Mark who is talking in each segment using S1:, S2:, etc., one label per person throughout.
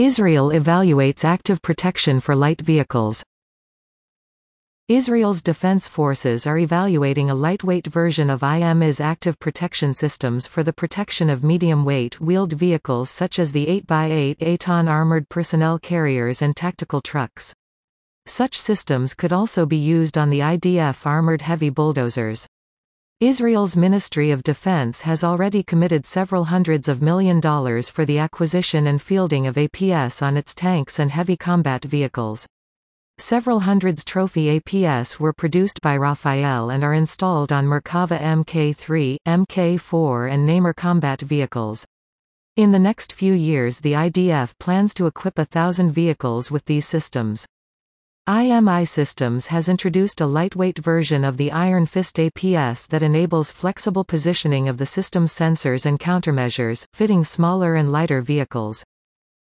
S1: Israel evaluates active protection for light vehicles. Israel's defense forces are evaluating a lightweight version of IMI's active protection systems for the protection of medium-weight wheeled vehicles such as the 8x8 Eitan armored personnel carriers and tactical trucks. Such systems could also be used on the IDF armored heavy bulldozers. Israel's Ministry of Defense has already committed several hundreds of million dollars for the acquisition and fielding of APS on its tanks and heavy combat vehicles. Several hundreds trophy APS were produced by Rafael and are installed on Merkava Mk3, Mk4 and Namer combat vehicles. In the next few years the IDF plans to equip a thousand vehicles with these systems. IMI Systems has introduced a lightweight version of the Iron Fist APS that enables flexible positioning of the system's sensors and countermeasures, fitting smaller and lighter vehicles.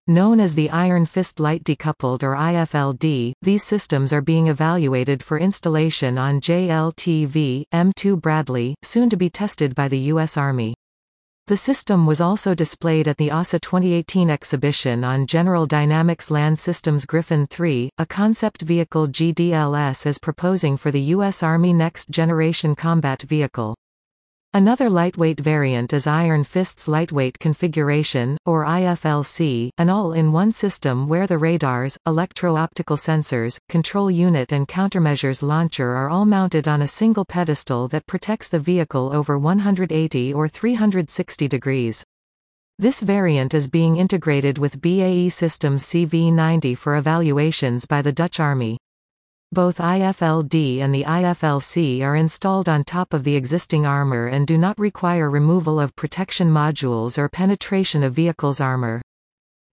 S1: Known as the Iron Fist Light Decoupled or IFLD, these systems are being evaluated for installation on JLTV, M2 Bradley, soon to be tested by the U.S. Army. The system was also displayed at the AUSA 2018 exhibition on General Dynamics Land Systems Griffin 3, a concept vehicle GDLS is proposing for the U.S. Army Next Generation Combat Vehicle. Another lightweight variant is Iron Fist's lightweight configuration, or IFLC, an all-in-one system where the radars, electro-optical sensors, control unit and countermeasures launcher are all mounted on a single pedestal that protects the vehicle over 180 or 360 degrees. This variant is being integrated with BAE Systems CV-90 for evaluations by the Dutch Army. Both IFLD and the IFLC are installed on top of the existing armor and do not require removal of protection modules or penetration of vehicle's armor.